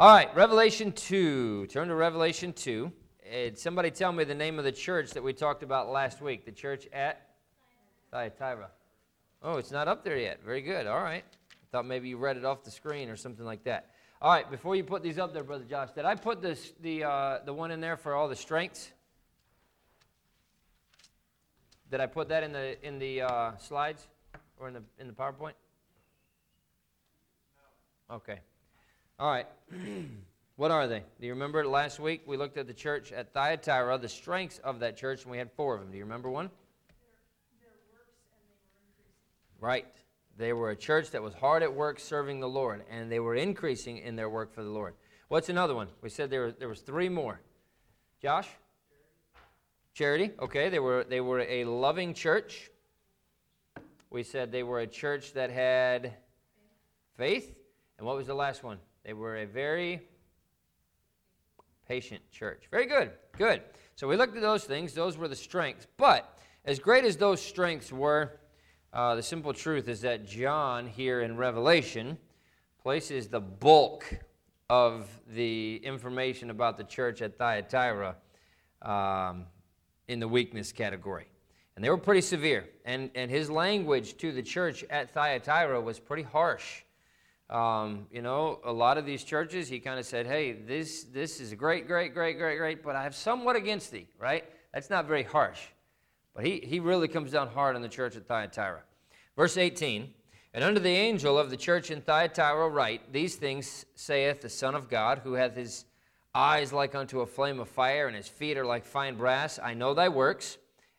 All right, Revelation 2. Turn to Revelation 2. And somebody tell me the name of the church that we talked about last week. The church at Thyatira. Oh, it's not up there yet. Very good. All right. I thought maybe you read it off the screen or something like that. All right, before you put these up there, Brother Josh, did I put this, the, uh, the one in there for all the strengths? Did I put that in the, in the uh, slides or in the, in the PowerPoint? Okay. All right. what are they? Do you remember last week we looked at the church at Thyatira, the strengths of that church, and we had four of them. Do you remember one? Right. They were a church that was hard at work serving the Lord, and they were increasing in their work for the Lord. What's another one? We said there, there was three more. Josh? Charity. Okay, they were, they were a loving church. We said they were a church that had faith. And what was the last one? They were a very patient church. Very good. Good. So we looked at those things. Those were the strengths. But as great as those strengths were, uh, the simple truth is that John, here in Revelation, places the bulk of the information about the church at Thyatira um, in the weakness category. And they were pretty severe. And, and his language to the church at Thyatira was pretty harsh. Um, you know, a lot of these churches, he kind of said, hey, this, this is great, great, great, great, great, but I have somewhat against thee, right? That's not very harsh. But he, he really comes down hard on the church at Thyatira. Verse 18 And unto the angel of the church in Thyatira write, These things saith the Son of God, who hath his eyes like unto a flame of fire, and his feet are like fine brass. I know thy works,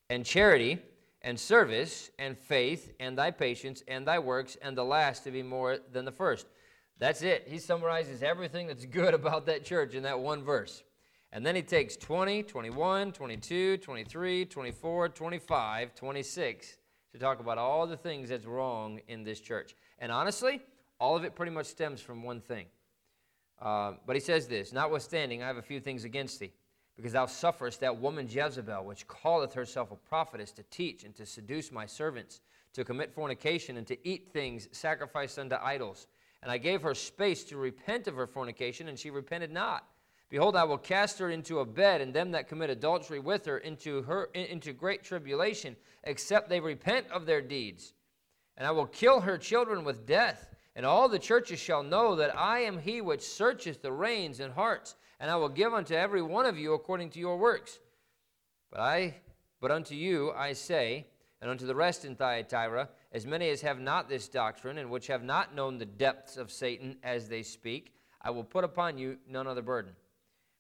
and charity, and service, and faith, and thy patience, and thy works, and the last to be more than the first. That's it. He summarizes everything that's good about that church in that one verse. And then he takes 20, 21, 22, 23, 24, 25, 26 to talk about all the things that's wrong in this church. And honestly, all of it pretty much stems from one thing. Uh, but he says this Notwithstanding, I have a few things against thee, because thou sufferest that woman Jezebel, which calleth herself a prophetess, to teach and to seduce my servants, to commit fornication, and to eat things sacrificed unto idols. And I gave her space to repent of her fornication, and she repented not. Behold, I will cast her into a bed, and them that commit adultery with her into, her, into great tribulation, except they repent of their deeds. And I will kill her children with death. And all the churches shall know that I am he which searcheth the reins and hearts, and I will give unto every one of you according to your works. But I, but unto you I say, and unto the rest in Thyatira, as many as have not this doctrine, and which have not known the depths of Satan as they speak, I will put upon you none other burden.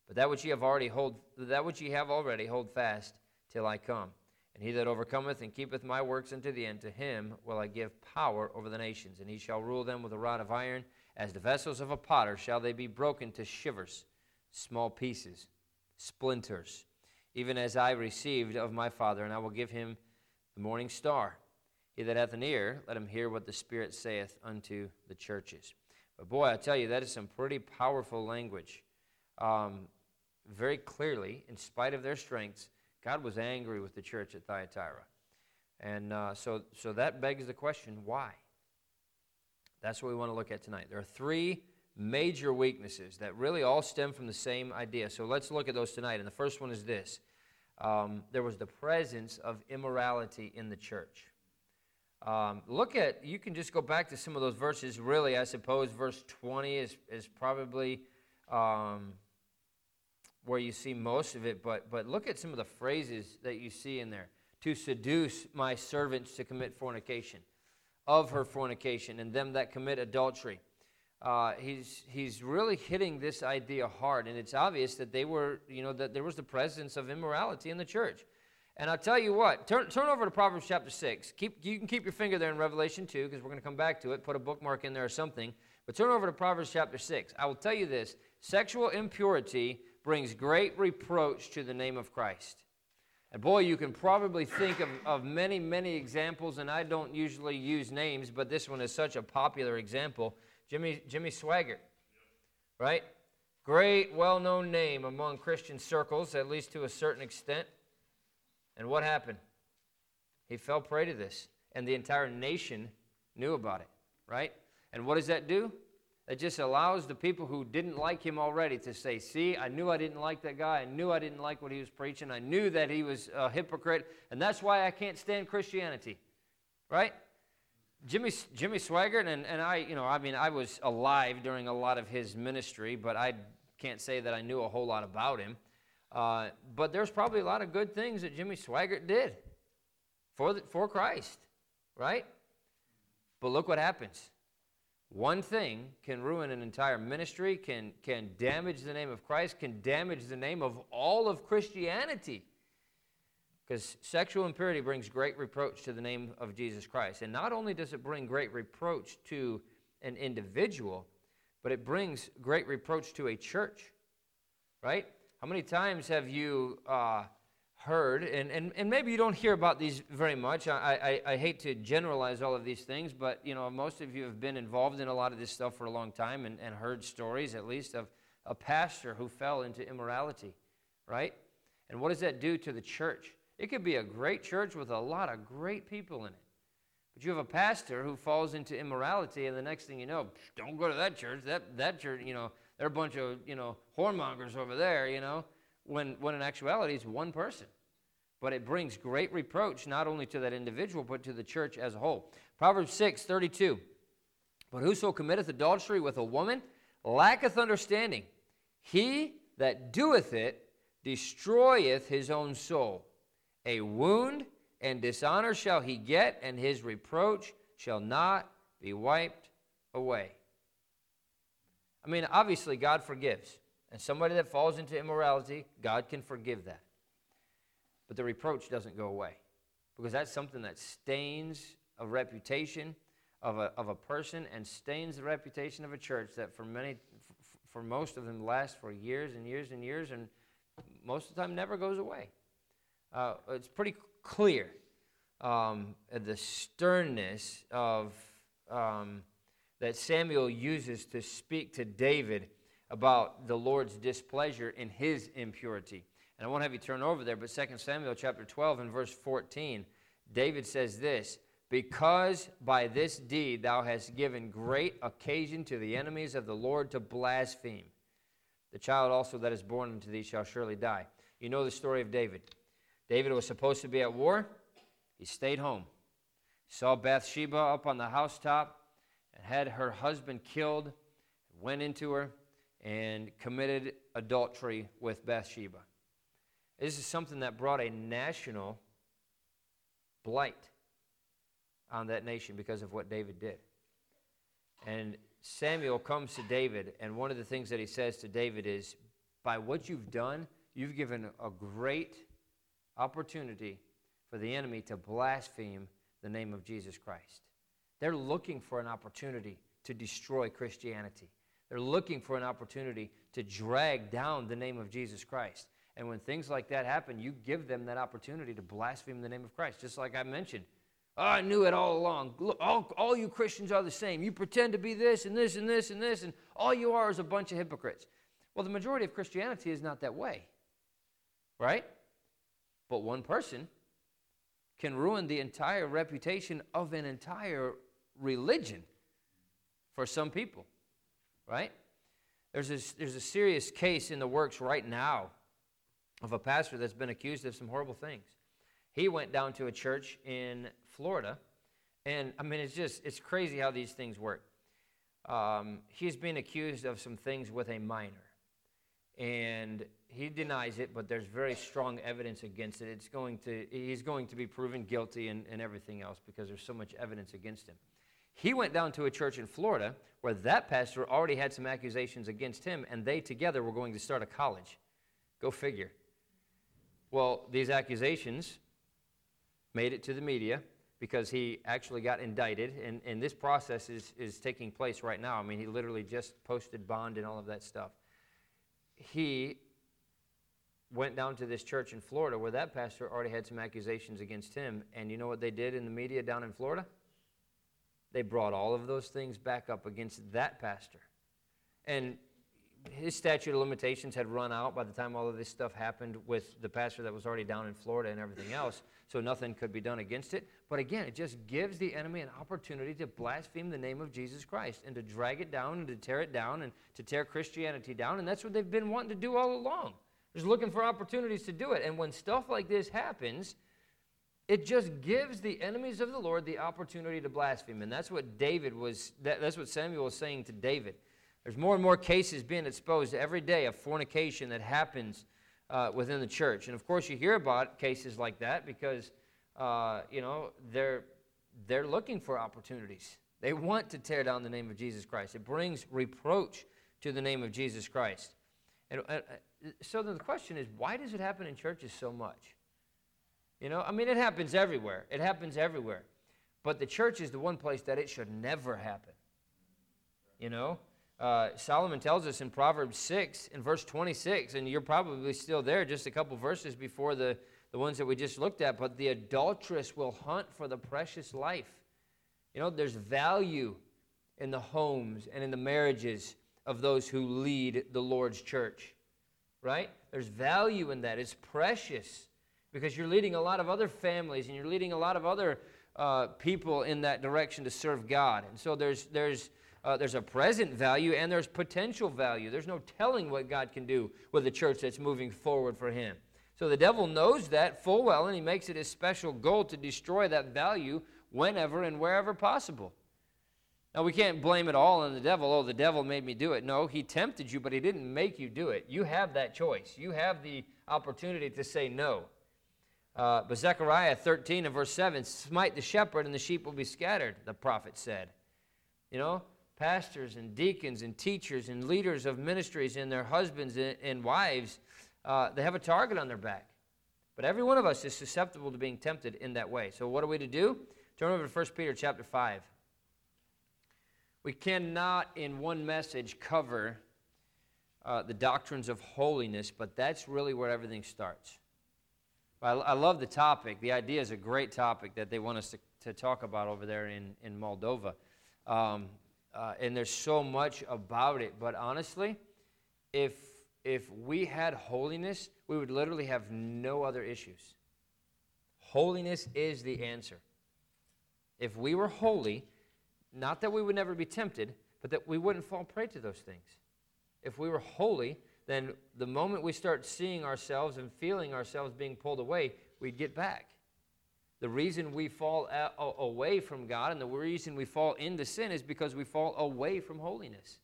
But that which ye have already hold that which ye have already hold fast till I come. And he that overcometh and keepeth my works unto the end, to him will I give power over the nations, and he shall rule them with a rod of iron. As the vessels of a potter shall they be broken to shivers, small pieces, splinters, even as I received of my Father, and I will give him the morning star. He that hath an ear, let him hear what the Spirit saith unto the churches. But boy, I tell you, that is some pretty powerful language. Um, very clearly, in spite of their strengths, God was angry with the church at Thyatira. And uh, so, so that begs the question why? That's what we want to look at tonight. There are three major weaknesses that really all stem from the same idea. So let's look at those tonight. And the first one is this um, there was the presence of immorality in the church. Um, look at, you can just go back to some of those verses. Really, I suppose verse 20 is, is probably um, where you see most of it, but, but look at some of the phrases that you see in there. To seduce my servants to commit fornication, of her fornication, and them that commit adultery. Uh, he's, he's really hitting this idea hard, and it's obvious that they were, you know, that there was the presence of immorality in the church. And I'll tell you what, turn, turn over to Proverbs chapter 6. Keep, you can keep your finger there in Revelation 2, because we're going to come back to it, put a bookmark in there or something. But turn over to Proverbs chapter 6. I will tell you this sexual impurity brings great reproach to the name of Christ. And boy, you can probably think of, of many, many examples, and I don't usually use names, but this one is such a popular example. Jimmy, Jimmy Swaggart, right? Great, well known name among Christian circles, at least to a certain extent. And what happened? He fell prey to this, and the entire nation knew about it, right? And what does that do? that just allows the people who didn't like him already to say, See, I knew I didn't like that guy. I knew I didn't like what he was preaching. I knew that he was a hypocrite. And that's why I can't stand Christianity. Right? Jimmy, Jimmy Swaggart, and, and I, you know, I mean, I was alive during a lot of his ministry, but I can't say that I knew a whole lot about him. Uh, but there's probably a lot of good things that Jimmy Swaggart did for, the, for Christ, right? But look what happens. One thing can ruin an entire ministry, can, can damage the name of Christ, can damage the name of all of Christianity. Because sexual impurity brings great reproach to the name of Jesus Christ. And not only does it bring great reproach to an individual, but it brings great reproach to a church, right? How many times have you uh, heard, and, and, and maybe you don't hear about these very much. I, I, I, hate to generalize all of these things, but you know, most of you have been involved in a lot of this stuff for a long time and, and heard stories, at least, of a pastor who fell into immorality, right? And what does that do to the church? It could be a great church with a lot of great people in it. But you have a pastor who falls into immorality, and the next thing you know, don't go to that church. That, that church, you know, they're a bunch of, you know, whoremongers over there, you know when, when in actuality it's one person. But it brings great reproach not only to that individual, but to the church as a whole. Proverbs 6 32. But whoso committeth adultery with a woman lacketh understanding. He that doeth it destroyeth his own soul. A wound and dishonor shall he get, and his reproach shall not be wiped away. I mean, obviously, God forgives. And somebody that falls into immorality, God can forgive that. But the reproach doesn't go away because that's something that stains a reputation of a, of a person and stains the reputation of a church that for many for most of them lasts for years and years and years and most of the time never goes away uh, it's pretty clear um, the sternness of um, that samuel uses to speak to david about the Lord's displeasure in his impurity. And I won't have you turn over there, but 2 Samuel chapter 12 and verse 14, David says this Because by this deed thou hast given great occasion to the enemies of the Lord to blaspheme. The child also that is born unto thee shall surely die. You know the story of David. David was supposed to be at war, he stayed home. Saw Bathsheba up on the housetop and had her husband killed, went into her and committed adultery with Bathsheba. This is something that brought a national blight on that nation because of what David did. And Samuel comes to David, and one of the things that he says to David is, By what you've done, you've given a great opportunity for the enemy to blaspheme the name of Jesus Christ. They're looking for an opportunity to destroy Christianity. They're looking for an opportunity to drag down the name of Jesus Christ. And when things like that happen, you give them that opportunity to blaspheme the name of Christ. Just like I mentioned. Oh, I knew it all along. All, all you Christians are the same. You pretend to be this and this and this and this, and all you are is a bunch of hypocrites. Well, the majority of Christianity is not that way. Right? But one person can ruin the entire reputation of an entire religion for some people right? There's a, there's a serious case in the works right now of a pastor that's been accused of some horrible things. He went down to a church in Florida, and I mean, it's just, it's crazy how these things work. Um, he's being accused of some things with a minor. And he denies it, but there's very strong evidence against it. It's going to, he's going to be proven guilty and, and everything else because there's so much evidence against him. He went down to a church in Florida where that pastor already had some accusations against him, and they together were going to start a college. Go figure. Well, these accusations made it to the media because he actually got indicted, and, and this process is, is taking place right now. I mean, he literally just posted bond and all of that stuff. He went down to this church in Florida where that pastor already had some accusations against him, and you know what they did in the media down in Florida? They brought all of those things back up against that pastor. And his statute of limitations had run out by the time all of this stuff happened with the pastor that was already down in Florida and everything else, so nothing could be done against it. But again, it just gives the enemy an opportunity to blaspheme the name of Jesus Christ and to drag it down and to tear it down and to tear Christianity down. And that's what they've been wanting to do all along. Just looking for opportunities to do it. And when stuff like this happens, it just gives the enemies of the Lord the opportunity to blaspheme. And that's what David was, that, that's what Samuel was saying to David. There's more and more cases being exposed every day of fornication that happens uh, within the church. And of course, you hear about cases like that because, uh, you know, they're, they're looking for opportunities. They want to tear down the name of Jesus Christ. It brings reproach to the name of Jesus Christ. And, uh, so then the question is, why does it happen in churches so much? You know, I mean, it happens everywhere. It happens everywhere. But the church is the one place that it should never happen. You know? Uh, Solomon tells us in Proverbs 6 in verse 26, and you're probably still there just a couple verses before the, the ones that we just looked at, but the adulteress will hunt for the precious life. You know, there's value in the homes and in the marriages of those who lead the Lord's church, right? There's value in that. It's precious because you're leading a lot of other families and you're leading a lot of other uh, people in that direction to serve God. And so there's, there's, uh, there's a present value and there's potential value. There's no telling what God can do with a church that's moving forward for Him. So the devil knows that full well, and he makes it his special goal to destroy that value whenever and wherever possible. Now, we can't blame it all on the devil. Oh, the devil made me do it. No, he tempted you, but he didn't make you do it. You have that choice. You have the opportunity to say no. Uh, but Zechariah 13 and verse 7 smite the shepherd and the sheep will be scattered, the prophet said. You know, pastors and deacons and teachers and leaders of ministries and their husbands and, wives, uh, they have a target on their back. But every one of us is susceptible to being tempted in that way. So what are we to do? Turn over to 1 Peter chapter 5. We cannot in one message cover uh, the doctrines of holiness, but that's really where everything starts. I, I, love the topic. The idea is a great topic that they want us to, to talk about over there in, in Moldova. Um, uh, and there's so much about it. But honestly, if if we had holiness, we would literally have no other issues. Holiness is the answer. If we were holy, not that we would never be tempted, but that we wouldn't fall prey to those things. If we were holy, then the moment we start seeing ourselves and feeling ourselves being pulled away, we'd get back. The reason we fall away from God and the reason we fall into sin is because we fall away from holiness.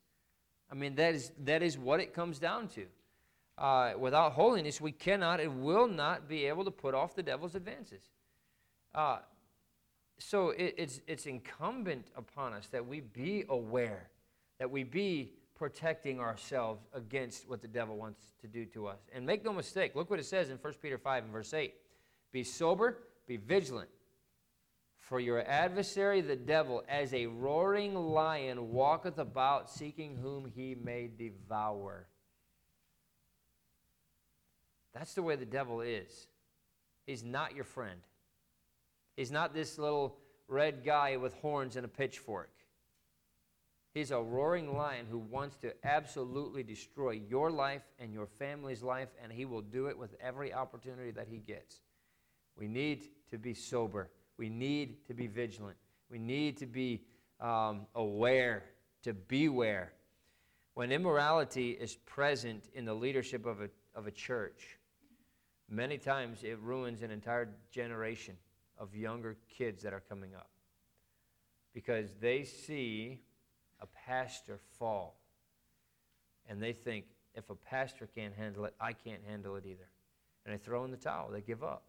I mean, that is, that is what it comes down to. Uh, without holiness, we cannot and will not be able to put off the devil's advances. Uh, so it, it's, it's incumbent upon us that we be aware, that we be protecting ourselves against what the devil wants to do to us. And make no mistake, look what it says in 1 Peter 5 and verse 8 Be sober, be vigilant. For your adversary, the devil, as a roaring lion, walketh about seeking whom he may devour. That's the way the devil is. He's not your friend. He's not this little red guy with horns and a pitchfork. He's a roaring lion who wants to absolutely destroy your life and your family's life, and he will do it with every opportunity that he gets. We need to be sober. We need to be vigilant. We need to be um, aware, to beware. When immorality is present in the leadership of a, of a church, many times it ruins an entire generation of younger kids that are coming up because they see a pastor fall and they think if a pastor can't handle it, I can't handle it either. And they throw in the towel, they give up.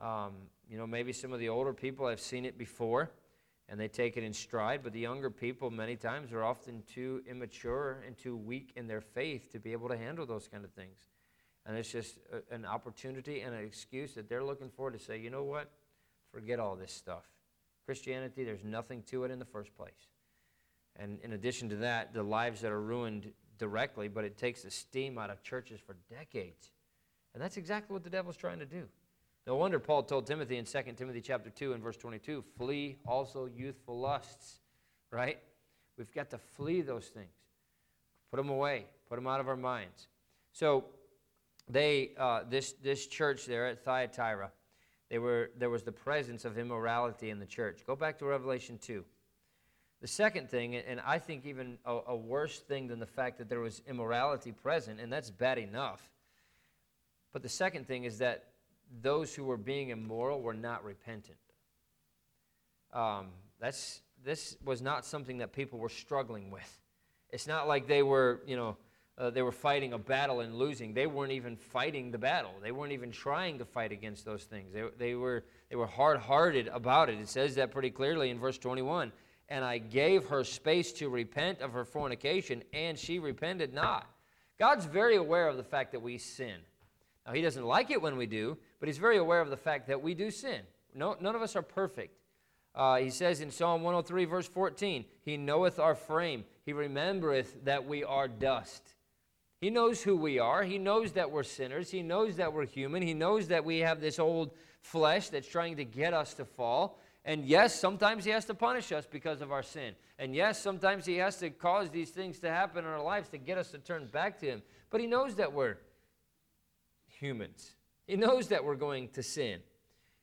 Um, you know, maybe some of the older people have seen it before and they take it in stride, but the younger people, many times, are often too immature and too weak in their faith to be able to handle those kind of things. And it's just a, an opportunity and an excuse that they're looking for to say, you know what? Forget all this stuff. Christianity, there's nothing to it in the first place. And in addition to that, the lives that are ruined directly, but it takes the steam out of churches for decades. And that's exactly what the devil's trying to do. No wonder Paul told Timothy in 2 Timothy chapter 2 and verse 22, flee also youthful lusts, right? We've got to flee those things. Put them away. Put them out of our minds. So, they, uh, this, this church there at Thyatira, they were, there was the presence of immorality in the church. Go back to Revelation 2. The second thing, and I think even a, a worse thing than the fact that there was immorality present, and that's bad enough. But the second thing is that those who were being immoral were not repentant. Um, that's, this was not something that people were struggling with. It's not like they were, you know, uh, they were fighting a battle and losing. They weren't even fighting the battle. They weren't even trying to fight against those things. They, they were, they were hard hearted about it. It says that pretty clearly in verse 21. And I gave her space to repent of her fornication, and she repented not. God's very aware of the fact that we sin. Now, He doesn't like it when we do, but He's very aware of the fact that we do sin. No, none of us are perfect. Uh, he says in Psalm 103, verse 14, He knoweth our frame, He remembereth that we are dust. He knows who we are. He knows that we're sinners. He knows that we're human. He knows that we have this old flesh that's trying to get us to fall. And yes, sometimes He has to punish us because of our sin. And yes, sometimes He has to cause these things to happen in our lives to get us to turn back to Him. But He knows that we're humans, He knows that we're going to sin.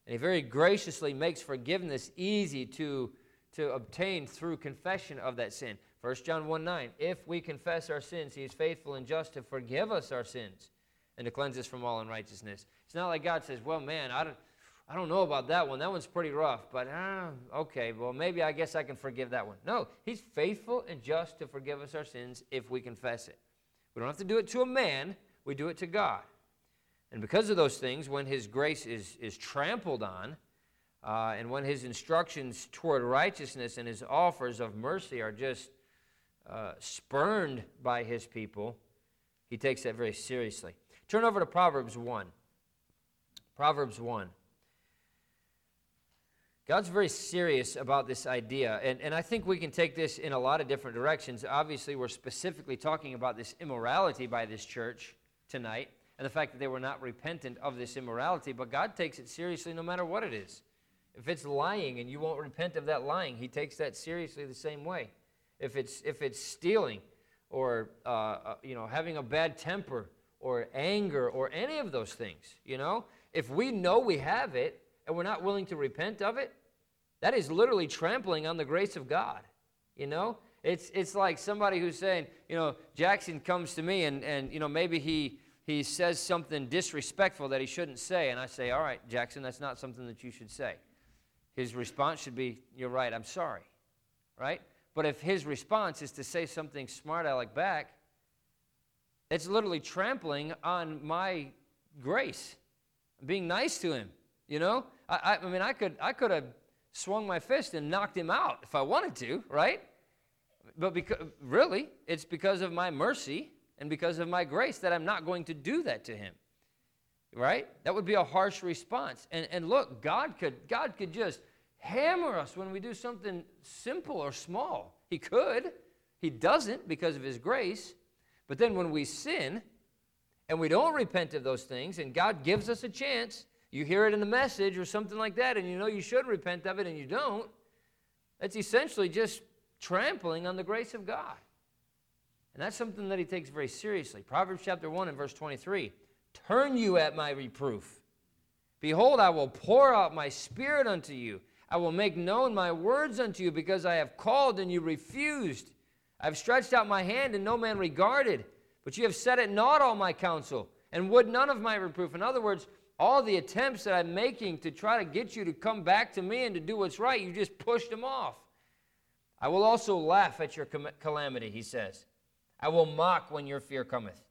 And He very graciously makes forgiveness easy to, to obtain through confession of that sin. 1 John 1 9, if we confess our sins, he is faithful and just to forgive us our sins and to cleanse us from all unrighteousness. It's not like God says, well, man, I don't, I don't know about that one. That one's pretty rough, but uh, okay, well, maybe I guess I can forgive that one. No, he's faithful and just to forgive us our sins if we confess it. We don't have to do it to a man, we do it to God. And because of those things, when his grace is, is trampled on, uh, and when his instructions toward righteousness and his offers of mercy are just uh, spurned by his people, he takes that very seriously. Turn over to Proverbs 1. Proverbs 1. God's very serious about this idea, and, and I think we can take this in a lot of different directions. Obviously, we're specifically talking about this immorality by this church tonight, and the fact that they were not repentant of this immorality, but God takes it seriously no matter what it is. If it's lying and you won't repent of that lying, He takes that seriously the same way if it's, if it's stealing or uh, uh, you know, having a bad temper or anger or any of those things, you know, if we know we have it and we're not willing to repent of it, that is literally trampling on the grace of God, you know? It's, it's like somebody who's saying, you know, Jackson comes to me and, and you know, maybe he, he says something disrespectful that he shouldn't say. And I say, all right, Jackson, that's not something that you should say. His response should be, you're right, I'm sorry. Right? But if his response is to say something smart aleck back, it's literally trampling on my grace, being nice to him. You know, I, I, I mean, I could, I could have swung my fist and knocked him out if I wanted to, right? But because, really, it's because of my mercy and because of my grace that I'm not going to do that to him. Right? That would be a harsh response. And, and look, God could, God could just hammer us when we do something simple or small. He could. He doesn't because of His grace. But then when we sin and we don't repent of those things, and God gives us a chance, you hear it in the message or something like that, and you know you should repent of it and you don't, that's essentially just trampling on the grace of God. And that's something that he takes very seriously. Proverbs chapter 1 and verse 23 Turn you at my reproof. Behold, I will pour out my spirit unto you I will make known my words unto you because I have called and you refused. I have stretched out my hand and no man regarded. But you have set at naught all my counsel and would none of my reproof. In other words, all the attempts that I'm making to try to get you to come back to me and to do what's right, you just pushed them off. I will also laugh at your calamity, he says. I will mock when your fear cometh.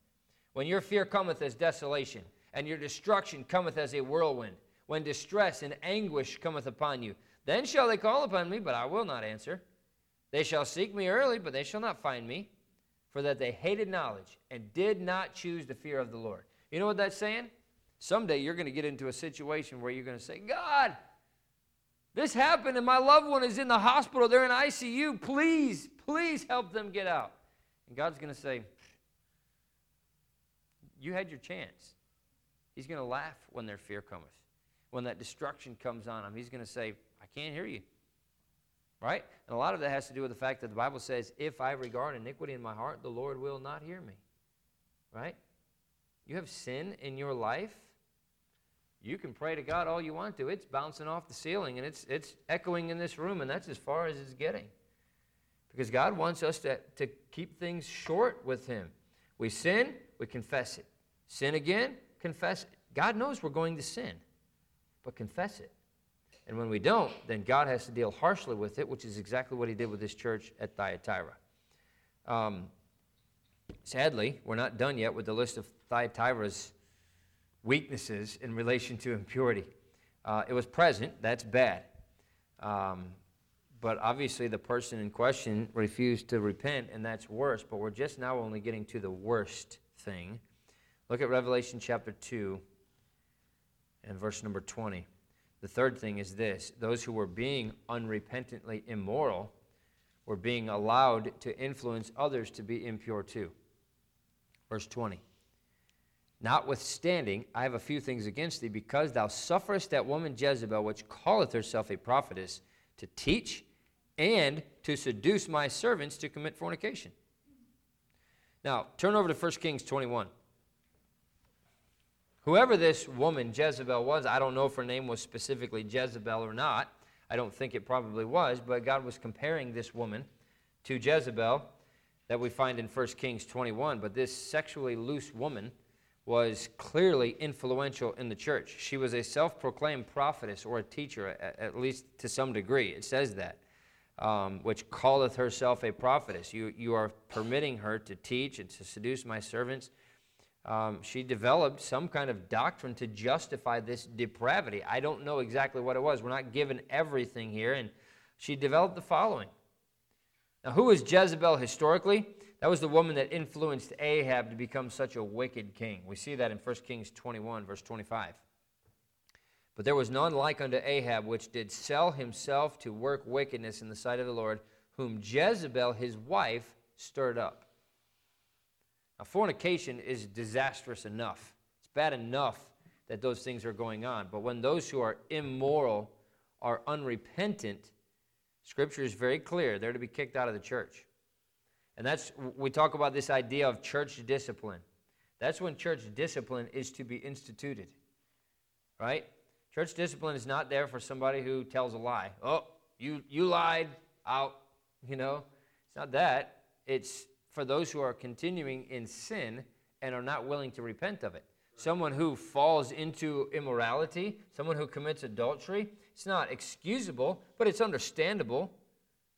When your fear cometh as desolation, and your destruction cometh as a whirlwind when distress and anguish cometh upon you. Then shall they call upon me, but I will not answer. They shall seek me early, but they shall not find me, for that they hated knowledge and did not choose the fear of the Lord. You know what that's saying? Someday you're going to get into a situation where you're going to say, God, this happened and my loved one is in the hospital. They're in ICU. Please, please help them get out. And God's going to say, You had your chance. He's going to laugh when their fear cometh when that destruction comes on him, he's going to say, I can't hear you. right? And a lot of that has to do with the fact that the Bible says, if I regard iniquity in my heart, the Lord will not hear me, right? You have sin in your life. You can pray to God all you want to. It's bouncing off the ceiling and it's, it's echoing in this room, and that's as far as it's getting. Because God wants us to, to keep things short with Him. We sin, we confess it. Sin again, confess it. God knows we're going to sin, but confess it. And when we don't, then God has to deal harshly with it, which is exactly what He did with this church at Thyatira. Um, sadly, we're not done yet with the list of Thyatira's weaknesses in relation to impurity. Uh, it was present, that's bad. Um, but obviously, the person in question refused to repent, and that's worse. But we're just now only getting to the worst thing. Look at Revelation chapter 2 and verse number 20. The third thing is this those who were being unrepentantly immoral were being allowed to influence others to be impure too. Verse 20. Notwithstanding, I have a few things against thee, because thou sufferest that woman Jezebel, which calleth herself a prophetess, to teach and to seduce my servants to commit fornication. Now, turn over to 1 Kings 21. Whoever this woman, Jezebel, was, I don't know if her name was specifically Jezebel or not. I don't think it probably was, but God was comparing this woman to Jezebel that we find in 1 Kings 21. But this sexually loose woman was clearly influential in the church. She was a self proclaimed prophetess or a teacher, at, least to some degree. It says that, um, which calleth herself a prophetess. You, you are permitting her to teach and to seduce my servants um, she developed some kind of doctrine to justify this depravity. I don't know exactly what it was. We're not given everything here. And she developed the following. Now, who was Jezebel historically? That was the woman that influenced Ahab to become such a wicked king. We see that in 1 Kings 21, verse 25. But there was none like unto Ahab, which did sell himself to work wickedness in the sight of the Lord, whom Jezebel his wife stirred up. Now, fornication is disastrous enough. It's bad enough that those things are going on. But when those who are immoral are unrepentant, Scripture is very clear. They're to be kicked out of the church. And that's, we talk about this idea of church discipline. That's when church discipline is to be instituted. Right? Church discipline is not there for somebody who tells a lie. Oh, you, you lied, out. You know? It's not that. It's for those who are continuing in sin and are not willing to repent of it. Someone who falls into immorality, someone who commits adultery, it's not excusable, but it's understandable.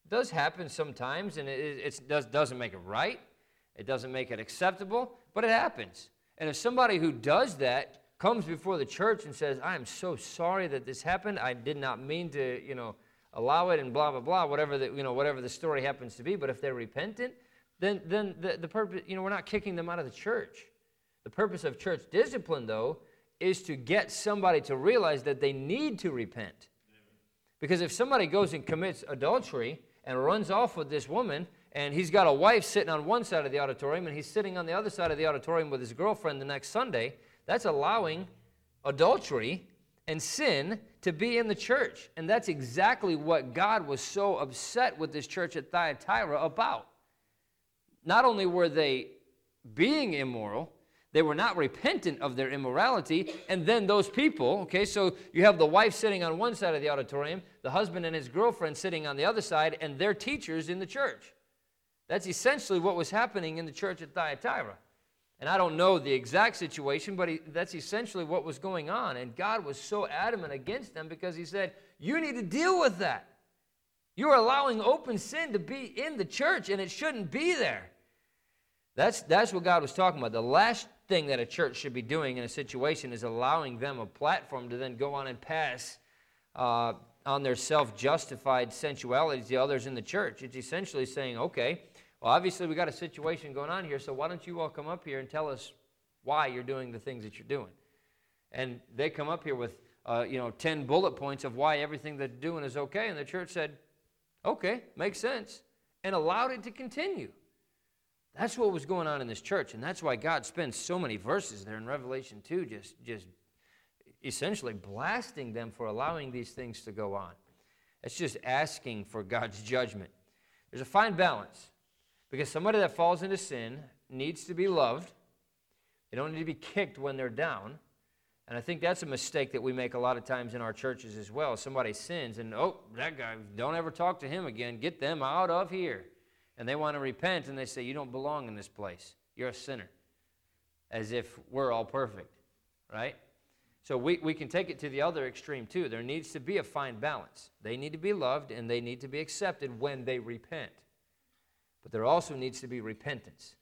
It does happen sometimes, and it, does, doesn't make it right. It doesn't make it acceptable, but it happens. And if somebody who does that comes before the church and says, I am so sorry that this happened, I did not mean to, you know, allow it and blah, blah, blah, whatever the, you know, whatever the story happens to be, but if they're repentant, then, then the, the purpose, you know, we're not kicking them out of the church. The purpose of church discipline, though, is to get somebody to realize that they need to repent. Because if somebody goes and commits adultery and runs off with this woman, and he's got a wife sitting on one side of the auditorium, and he's sitting on the other side of the auditorium with his girlfriend the next Sunday, that's allowing adultery and sin to be in the church. And that's exactly what God was so upset with this church at Thyatira about not only were they being immoral, they were not repentant of their immorality. And then those people, okay, so you have the wife sitting on one side of the auditorium, the husband and his girlfriend sitting on the other side, and they're teachers in the church. That's essentially what was happening in the church at Thyatira. And I don't know the exact situation, but he, that's essentially what was going on. And God was so adamant against them because he said, You need to deal with that. You're allowing open sin to be in the church, and it shouldn't be there. That's, that's what God was talking about. The last thing that a church should be doing in a situation is allowing them a platform to then go on and pass uh, on their self justified sensuality to others in the church. It's essentially saying, okay, well, obviously we got a situation going on here, so why don't you all come up here and tell us why you're doing the things that you're doing? And they come up here with, uh, you know, 10 bullet points of why everything they're doing is okay. And the church said, okay, makes sense, and allowed it to continue. That's what was going on in this church, and that's why God spends so many verses there in Revelation 2 just, just essentially blasting them for allowing these things to go on. It's just asking for God's judgment. There's a fine balance because somebody that falls into sin needs to be loved. They don't need to be kicked when they're down. And I think that's a mistake that we make a lot of times in our churches as well. Somebody sins and, oh, that guy, don't ever talk to him again. Get them out of here. And they want to repent and they say, you don't belong in this place. You're a sinner. As if we're all perfect, right? So we, we can take it to the other extreme too. There needs to be a fine balance. They need to be loved and they need to be accepted when they repent. But there also needs to be repentance.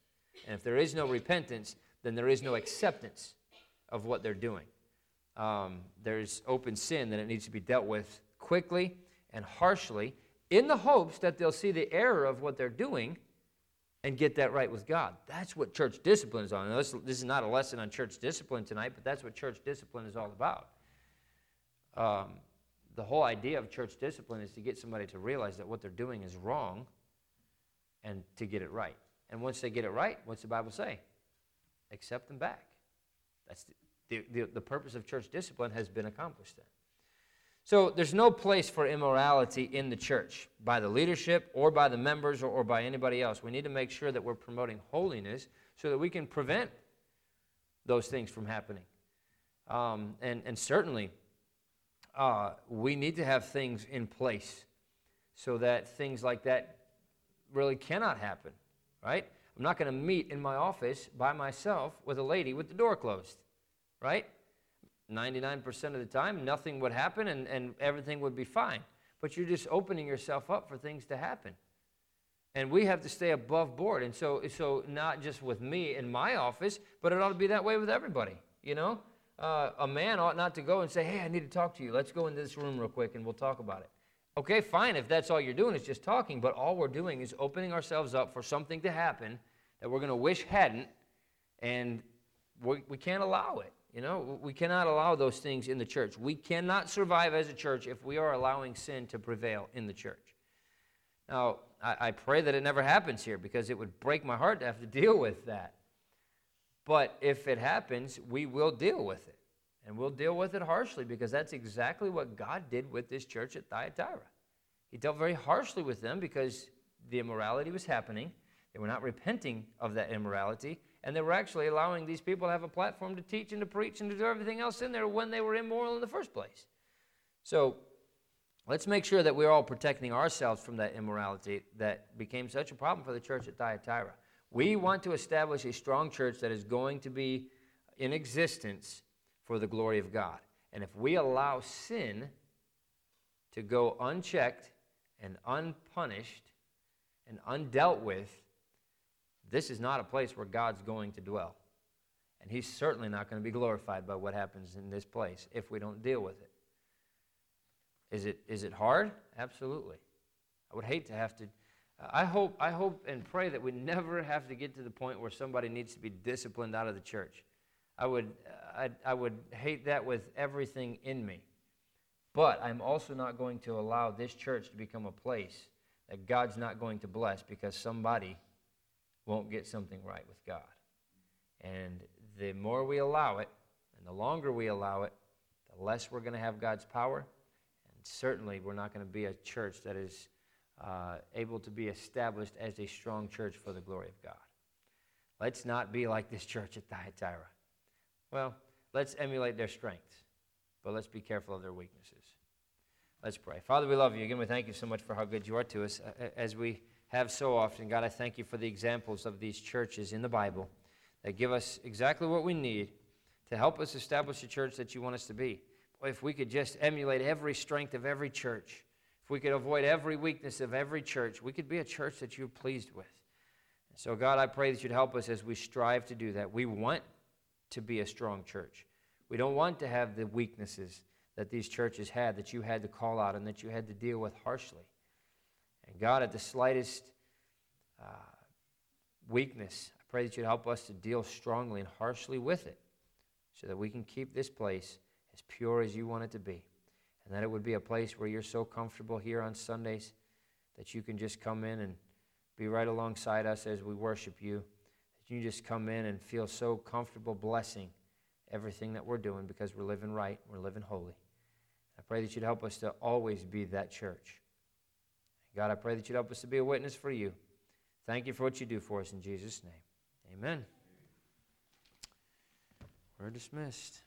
And if there is no repentance, then there is no acceptance of what they're doing um, there's open sin, then it needs to be dealt with quickly and harshly in the hopes that they'll see the error of what they're doing and get that right with God. That's what church discipline is on. This, this, is not a lesson on church discipline tonight, but that's what church discipline is all about. Um, the whole idea of church discipline is to get somebody to realize that what they're doing is wrong and to get it right. And once they get it right, what's the Bible say? Accept them back. That's the, the, the, purpose of church discipline has been accomplished then. So there's no place for immorality in the church by the leadership or by the members or, or by anybody else. We need to make sure that we're promoting holiness so that we can prevent those things from happening. Um, and, and certainly, uh, we need to have things in place so that things like that really cannot happen, right? I'm not going to meet in my office by myself with a lady with the door closed right? 99% of the time, nothing would happen and, and everything would be fine. But you're just opening yourself up for things to happen. And we have to stay above board. And so, so not just with me in my office, but it ought to be that way with everybody. You know, uh, a man ought not to go and say, hey, I need to talk to you. Let's go into this room real quick and we'll talk about it. Okay, fine, if that's all you're doing is just talking, but all we're doing is opening ourselves up for something to happen that we're going to wish hadn't, and we, we can't allow it. You know, we cannot allow those things in the church. We cannot survive as a church if we are allowing sin to prevail in the church. Now, I, I, pray that it never happens here because it would break my heart to have to deal with that. But if it happens, we will deal with it. And we'll deal with it harshly because that's exactly what God did with this church at Thyatira. He dealt very harshly with them because the immorality was happening. They were not repenting of that immorality, and they were actually allowing these people to have a platform to teach and to preach and to do everything else in there when they were immoral in the first place. So let's make sure that we're all protecting ourselves from that immorality that became such a problem for the church at Thyatira. We want to establish a strong church that is going to be in existence for the glory of God. And if we allow sin to go unchecked and unpunished and undealt with, this is not a place where God's going to dwell. And He's certainly not going to be glorified by what happens in this place if we don't deal with it. Is it, is it hard? Absolutely. I would hate to have to. I hope, I hope and pray that we never have to get to the point where somebody needs to be disciplined out of the church. I would, I, I would hate that with everything in me. But I'm also not going to allow this church to become a place that God's not going to bless because somebody won't get something right with God. And the more we allow it, and the longer we allow it, the less we're going to have God's power. And certainly, we're not going to be a church that is uh, able to be established as a strong church for the glory of God. Let's not be like this church at Thyatira. Well, let's emulate their strengths, but let's be careful of their weaknesses. Let's pray. Father, we love you. Again, we thank you so much for how good you are to us. Uh, as we have so often. God, I thank you for the examples of these churches in the Bible that give us exactly what we need to help us establish the church that you want us to be. Boy, if we could just emulate every strength of every church, if we could avoid every weakness of every church, we could be a church that you're pleased with. so, God, I pray that you'd help us as we strive to do that. We want to be a strong church. We don't want to have the weaknesses that these churches had, that you had to call out and that you had to deal with harshly. And God, at the slightest uh, weakness, I pray that you'd help us to deal strongly and harshly with it so that we can keep this place as pure as you want it to be. And that it would be a place where you're so comfortable here on Sundays that you can just come in and be right alongside us as we worship you. You just come in and feel so comfortable blessing everything that we're doing because we're living right, we're living holy. I pray that you'd help us to always be that church. God, I pray that you'd help us to be a witness for you. Thank you for what you do for us in Jesus' name. Amen. We're dismissed.